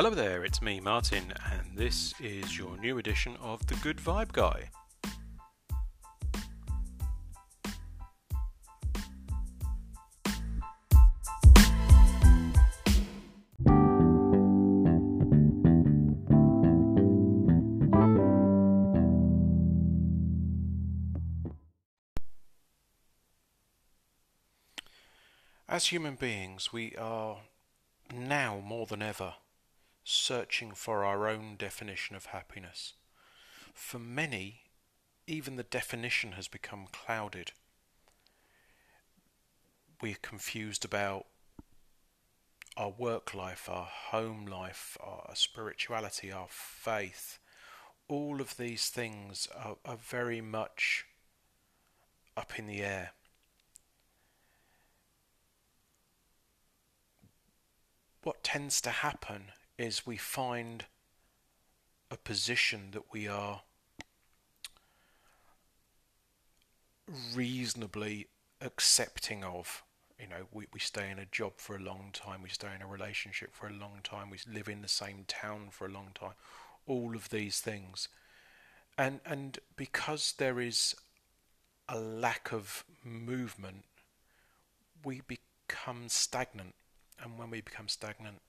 Hello there, it's me, Martin, and this is your new edition of The Good Vibe Guy. As human beings, we are now more than ever searching for our own definition of happiness. For many, even the definition has become clouded. We're confused about our work life, our home life, our spirituality, our faith. All of these things are, are very much up in the air. What tends to happen is we find a position that we are reasonably accepting of. You know, we, we stay in a job for a long time, we stay in a relationship for a long time, we live in the same town for a long time, all of these things. And and because there is a lack of movement, we become stagnant. And when we become stagnant,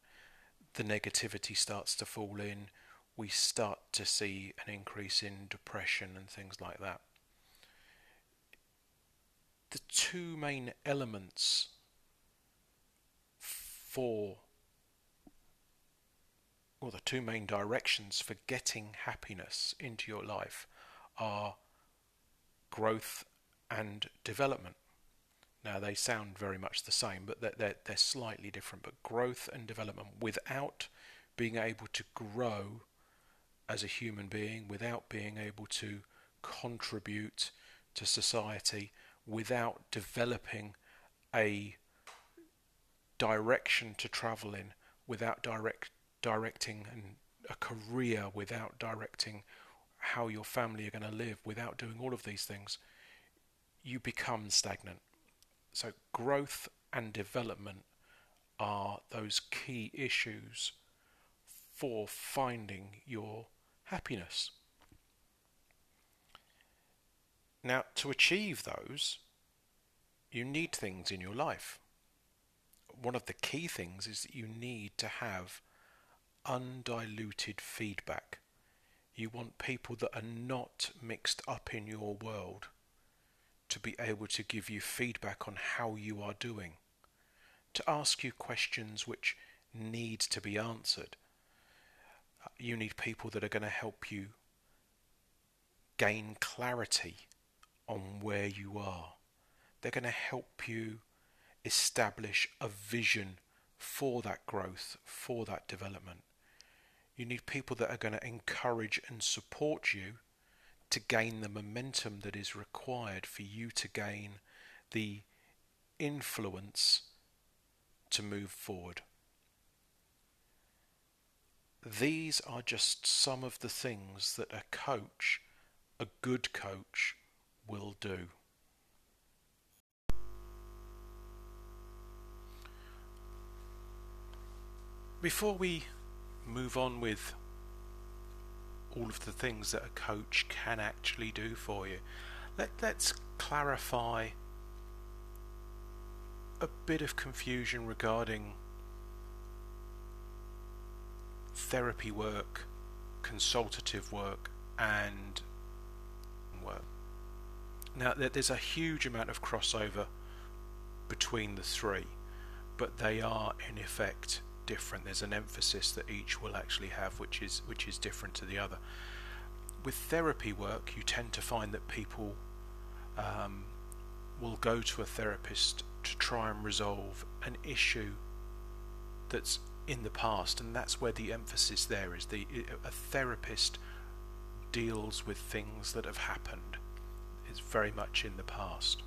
the negativity starts to fall in, we start to see an increase in depression and things like that. The two main elements for, or the two main directions for getting happiness into your life are growth and development. Now they sound very much the same, but they're, they're, they're slightly different. But growth and development without being able to grow as a human being, without being able to contribute to society, without developing a direction to travel in, without direct directing and a career, without directing how your family are going to live, without doing all of these things, you become stagnant. So, growth and development are those key issues for finding your happiness. Now, to achieve those, you need things in your life. One of the key things is that you need to have undiluted feedback. You want people that are not mixed up in your world to be able to give you feedback on how you are doing, to ask you questions which need to be answered. Uh, you need people that are going to help you gain clarity on where you are. They're going to help you establish a vision for that growth, for that development. You need people that are going to encourage and support you to gain the momentum that is required for you to gain the influence to move forward. These are just some of the things that a coach, a good coach, will do. Before we move on with all of the things that a coach can actually do for you. Let, let's clarify a bit of confusion regarding therapy work, consultative work, and work. Now, there's a huge amount of crossover between the three, but they are in effect different. There's an emphasis that each will actually have, which is which is different to the other. With therapy work, you tend to find that people um, will go to a therapist to try and resolve an issue that's in the past, and that's where the emphasis there is. The a therapist deals with things that have happened. It's very much in the past.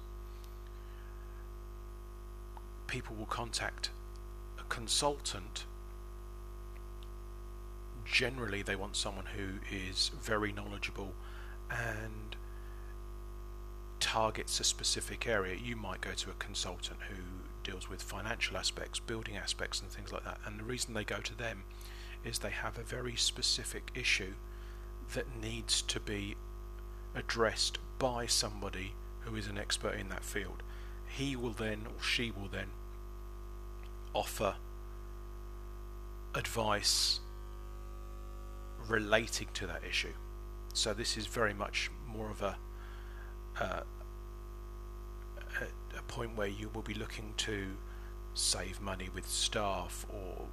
People will contact consultant, generally they want someone who is very knowledgeable and targets a specific area. You might go to a consultant who deals with financial aspects, building aspects, and things like that. And the reason they go to them is they have a very specific issue that needs to be addressed by somebody who is an expert in that field. He will then, or she will then, offer advice relating to that issue. So this is very much more of a, uh, a, point where you will be looking to save money with staff or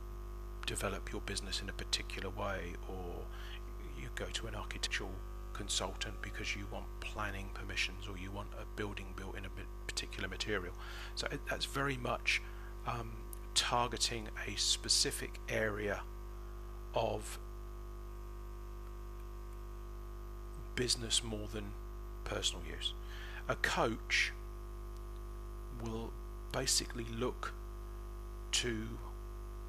develop your business in a particular way or you go to an architectural consultant because you want planning permissions or you want a building built in a particular material so that's very much um, targeting a specific area of business more than personal use. A coach will basically look to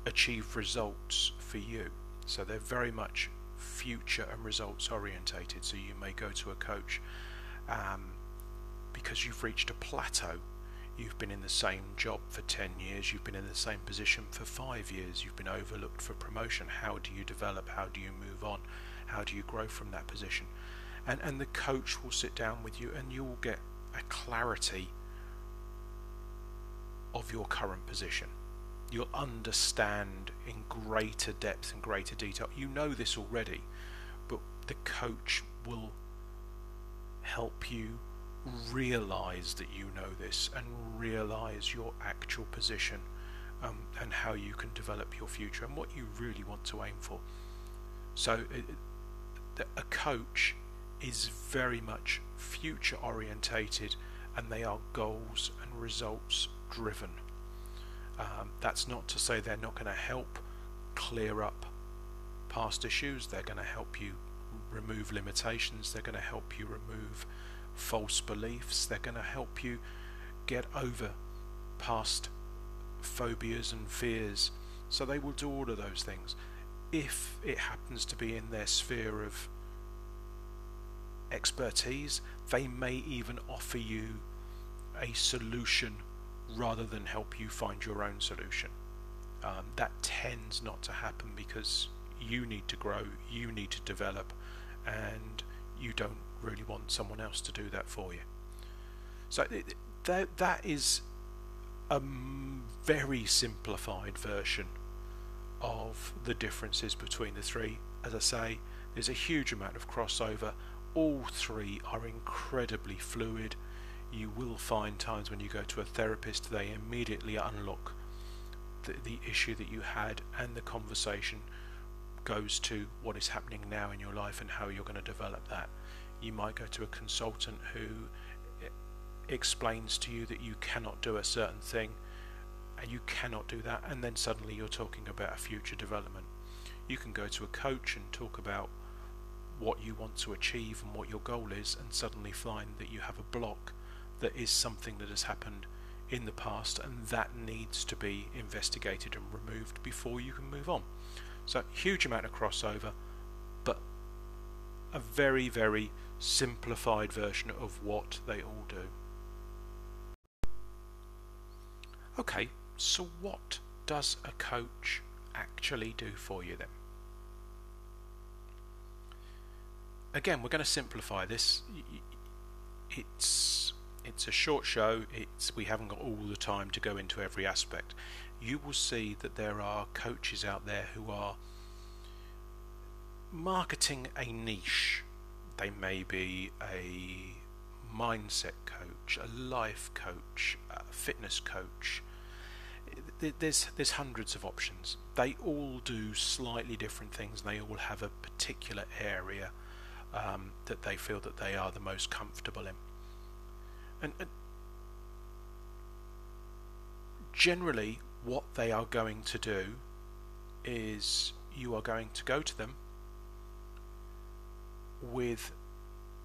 achieve results for you. So they're very much future and results orientated. So you may go to a coach um, because you've reached a plateau. You've been in the same job for 10 years, you've been in the same position for 5 years, you've been overlooked for promotion. How do you develop? How do you move on? How do you grow from that position? and, and the coach will sit down with you and you will get a clarity of your current position. You'll understand in greater depth and greater detail. You know this already, but the coach will help you realize that you know this and realize your actual position um, and how you can develop your future and what you really want to aim for. So, it, a coach is very much future orientated and they are goals and results driven. Um, that's not to say they're not going to help clear up past issues, they're going to help you remove limitations, they're going to help you remove false beliefs, they're going to help you get over past phobias and fears. So they will do all of those things if it happens to be in their sphere of expertise, they may even offer you a solution rather than help you find your own solution. Um, that tends not to happen because you need to grow, you need to develop, and you don't really want someone else to do that for you. So that that is a very simplified version of the differences between the three. As I say, there's a huge amount of crossover all three are incredibly fluid. You will find times when you go to a therapist, they immediately unlock the, the issue that you had, and the conversation goes to what is happening now in your life and how you're going to develop that. You might go to a consultant who explains to you that you cannot do a certain thing and you cannot do that, and then suddenly you're talking about a future development. You can go to a coach and talk about what you want to achieve and what your goal is, and suddenly find that you have a block that is something that has happened in the past, and that needs to be investigated and removed before you can move on. So, huge amount of crossover, but a very, very simplified version of what they all do. Okay, so what does a coach actually do for you then? again, we're going to simplify this. It's it's a short show. It's we haven't got all the time to go into every aspect. You will see that there are coaches out there who are marketing a niche. They may be a mindset coach, a life coach, a fitness coach. There's there's hundreds of options. They all do slightly different things. They all have a particular area um, that they feel that they are the most comfortable in. And, and generally, what they are going to do is you are going to go to them with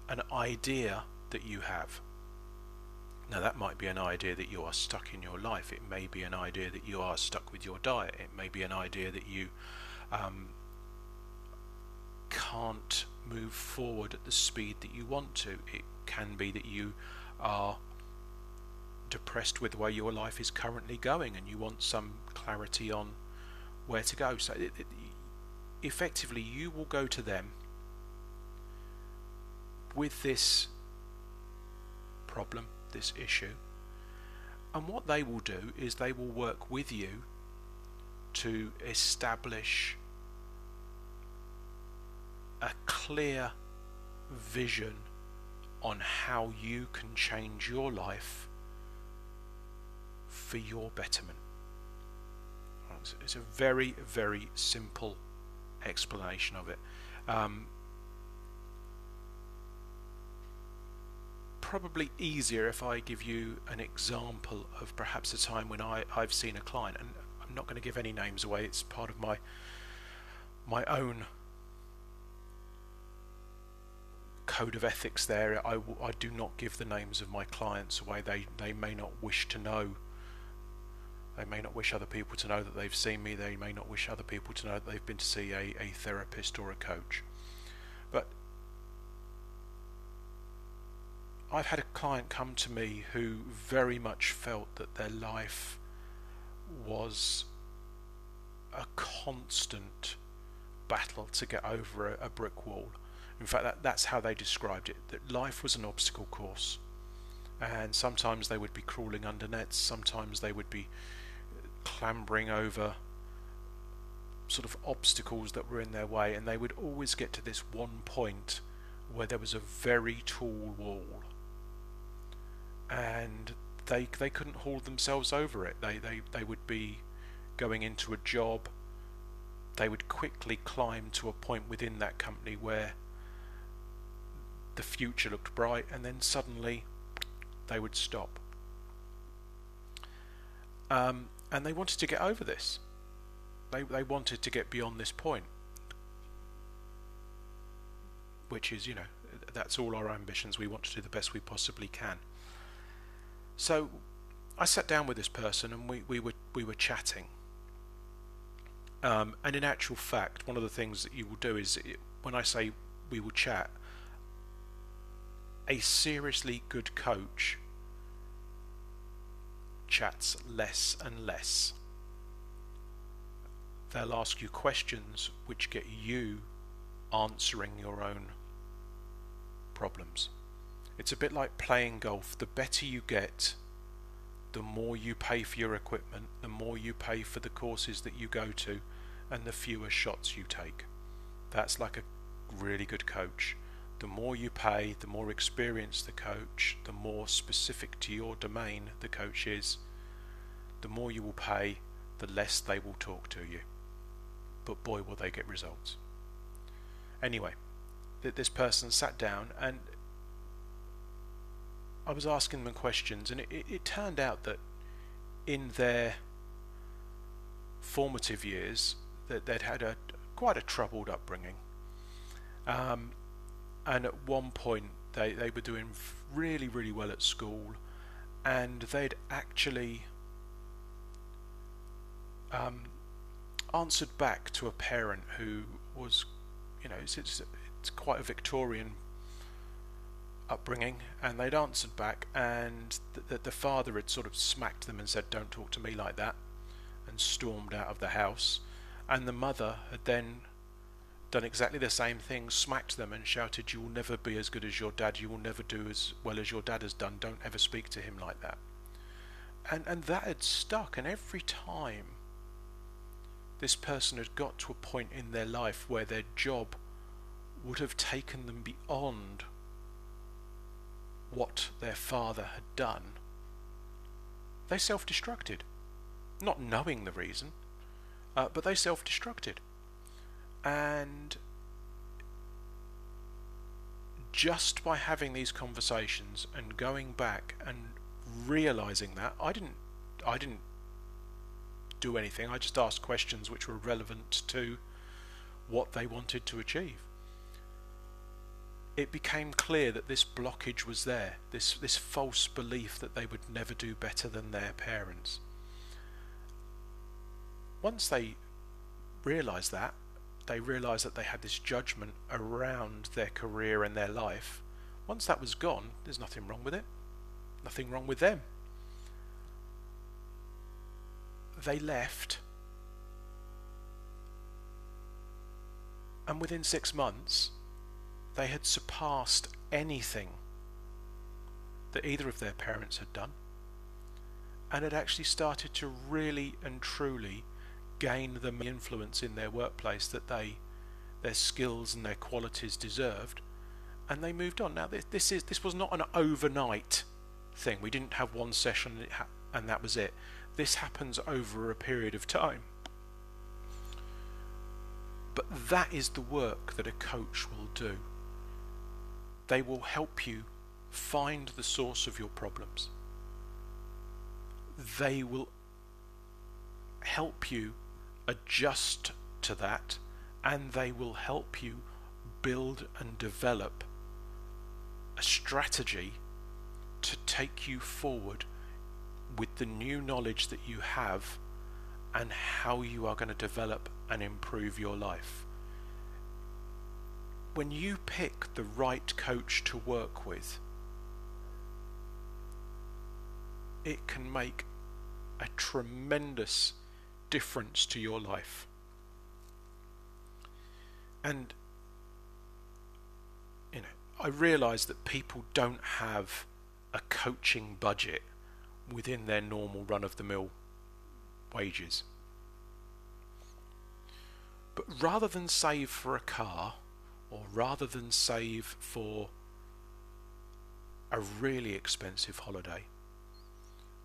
an idea that you have. Now, that might be an idea that you are stuck in your life. It may be an idea that you are stuck with your diet. It may be an idea that you um, can't move forward at the speed that you want to. It can be that you are depressed with the way your life is currently going and you want some clarity on where to go. So it, it, effectively you will go to them with this problem, this issue, and what they will do is they will work with you to establish a clear vision on how you can change your life for your betterment. It's a very, very simple explanation of it. Um, probably easier if I give you an example of perhaps a time when I, I've seen a client, and I'm not going to give any names away. It's part of my my own code of ethics. There, I, I do not give the names of my clients away. They they may not wish to know they may not wish other people to know that they've seen me. They may not wish other people to know that they've been to see a, a therapist or a coach. I've had a client come to me who very much felt that their life was a constant battle to get over a, a brick wall. In fact, that, that's how they described it that life was an obstacle course. And sometimes they would be crawling under nets, sometimes they would be clambering over sort of obstacles that were in their way, and they would always get to this one point where there was a very tall wall, and they they couldn't hold themselves over it. They they they would be going into a job. They would quickly climb to a point within that company where the future looked bright, and then suddenly they would stop. Um, and they wanted to get over this. They they wanted to get beyond this point, which is you know that's all our ambitions. We want to do the best we possibly can. So I sat down with this person and we, we were we were chatting. Um, and in actual fact, one of the things that you will do is when I say we will chat, a seriously good coach chats less and less. They'll ask you questions which get you answering your own problems. It's a bit like playing golf. The better you get, the more you pay for your equipment, the more you pay for the courses that you go to, and the fewer shots you take. That's like a really good coach. The more you pay, the more experienced the coach, the more specific to your domain the coach is, the more you will pay, the less they will talk to you. But boy, will they get results. Anyway, this person sat down and I was asking them questions, and it, it, turned out that in their formative years, that they'd had a quite a troubled upbringing. Um, and at one point they, they were doing really really well at school and they'd actually um, answered back to a parent who was you know it's, it's, it's quite a Victorian upbringing and they'd answered back and that the, the father had sort of smacked them and said don't talk to me like that and stormed out of the house. And the mother had then done exactly the same thing, smacked them and shouted, You will never be as good as your dad, you will never do as well as your dad has done, don't ever speak to him like that. And, and that had stuck, and every time this person had got to a point in their life where their job would have taken them beyond what their father had done, they self destructed. Not knowing the reason, uh, but they self destructed. And just by having these conversations and going back and realizing that I didn't I didn't do anything. I just asked questions which were relevant to what they wanted to achieve. It became clear that this blockage was there, this this false belief that they would never do better than their parents. Once they realized that they realised that they had this judgment around their career and their life. Once that was gone, there's nothing wrong with it. Nothing wrong with them. They left And within six months, they had surpassed anything that either of their parents had done and had actually started to really and truly gain the influence in their workplace that they their skills and their qualities deserved and they moved on. Now this is this was not an overnight thing. We didn't have one session and that was it. This happens over a period of time. But that is the work that a coach will do they will help you find the source of your problems they will help you adjust to that and they will help you build and develop a strategy to take you forward with the new knowledge that you have and how you are going to develop and improve your life. When you pick the right coach to work with, it can make a tremendous difference to your life. And you know, I realize that people don't have a coaching budget within their normal run of the mill wages. But rather than save for a car or rather than save for a really expensive holiday,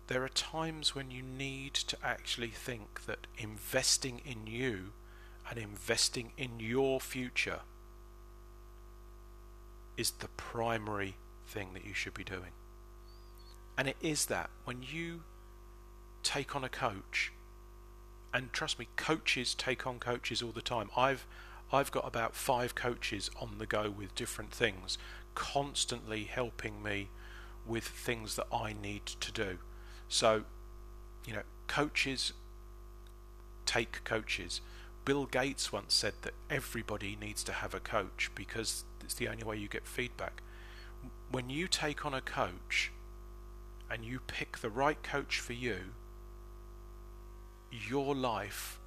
there are times when you need to actually think that investing in you and investing in your future is the primary thing that you should be doing. And it is that when you take on a coach, and trust me, coaches take on coaches all the time. I've I've got about five coaches on the go with different things, constantly helping me with things that I need to do. So, you know, coaches take coaches. Bill Gates once said that everybody needs to have a coach because it's the only way you get feedback. When you take on a coach and you pick the right coach for you, your life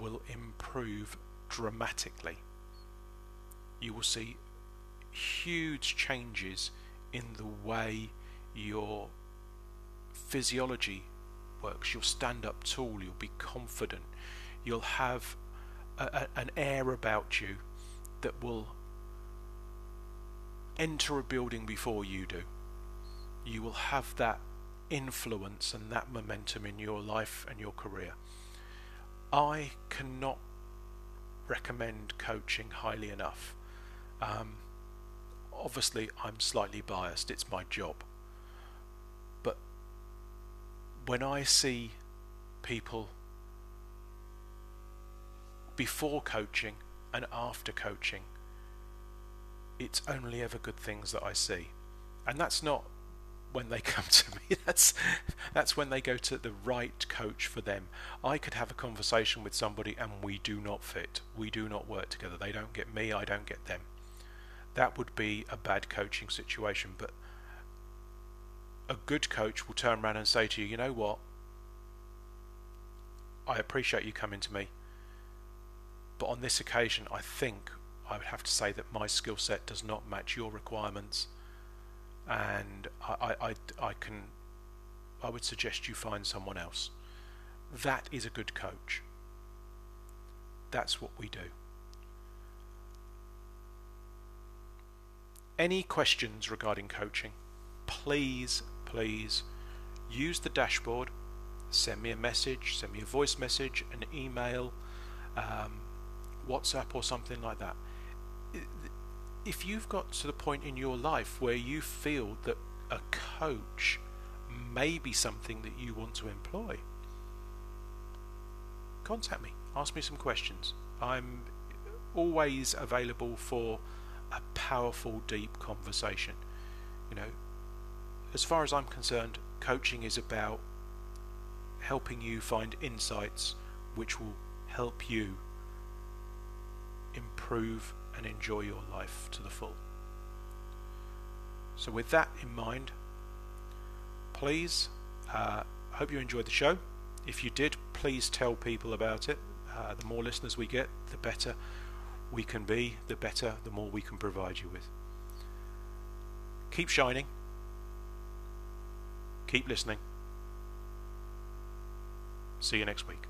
will improve dramatically. You will see huge changes in the way your physiology works. You'll stand up tall, you'll be confident, you'll have a, a, an air about you that will enter a building before you do. You will have that influence and that momentum in your life and your career. I cannot recommend coaching highly enough. Um, obviously, I'm slightly biased, it's my job But when I see people before coaching and after coaching, it's only ever good things that I see. And that's not when they come to me. That's that's when they go to the right coach for them. I could have a conversation with somebody and we do not fit. We do not work together. They don't get me, I don't get them. That would be a bad coaching situation, but a good coach will turn around and say to you, you know what? I appreciate you coming to me, but on this occasion, I think I would have to say that my skill set does not match your requirements, and I, I, I, can, I would suggest you find someone else. That is a good coach. That's what we do. Any questions regarding coaching? Please please use the dashboard, send me a message, send me a voice message, an email, um, WhatsApp, or something like that. If you've got to the point in your life where you feel that a coach may be something that you want to employ, contact me, ask me some questions. I'm always available for a powerful, deep conversation. You know, as far as I'm concerned, coaching is about helping you find insights which will help you improve and enjoy your life to the full. So, with that in mind, please, uh, hope you enjoyed the show. If you did, please tell people about it. Uh, the more listeners we get, the better. we can be, the better, the more we can provide you with. Keep shining. Keep listening. See you next week.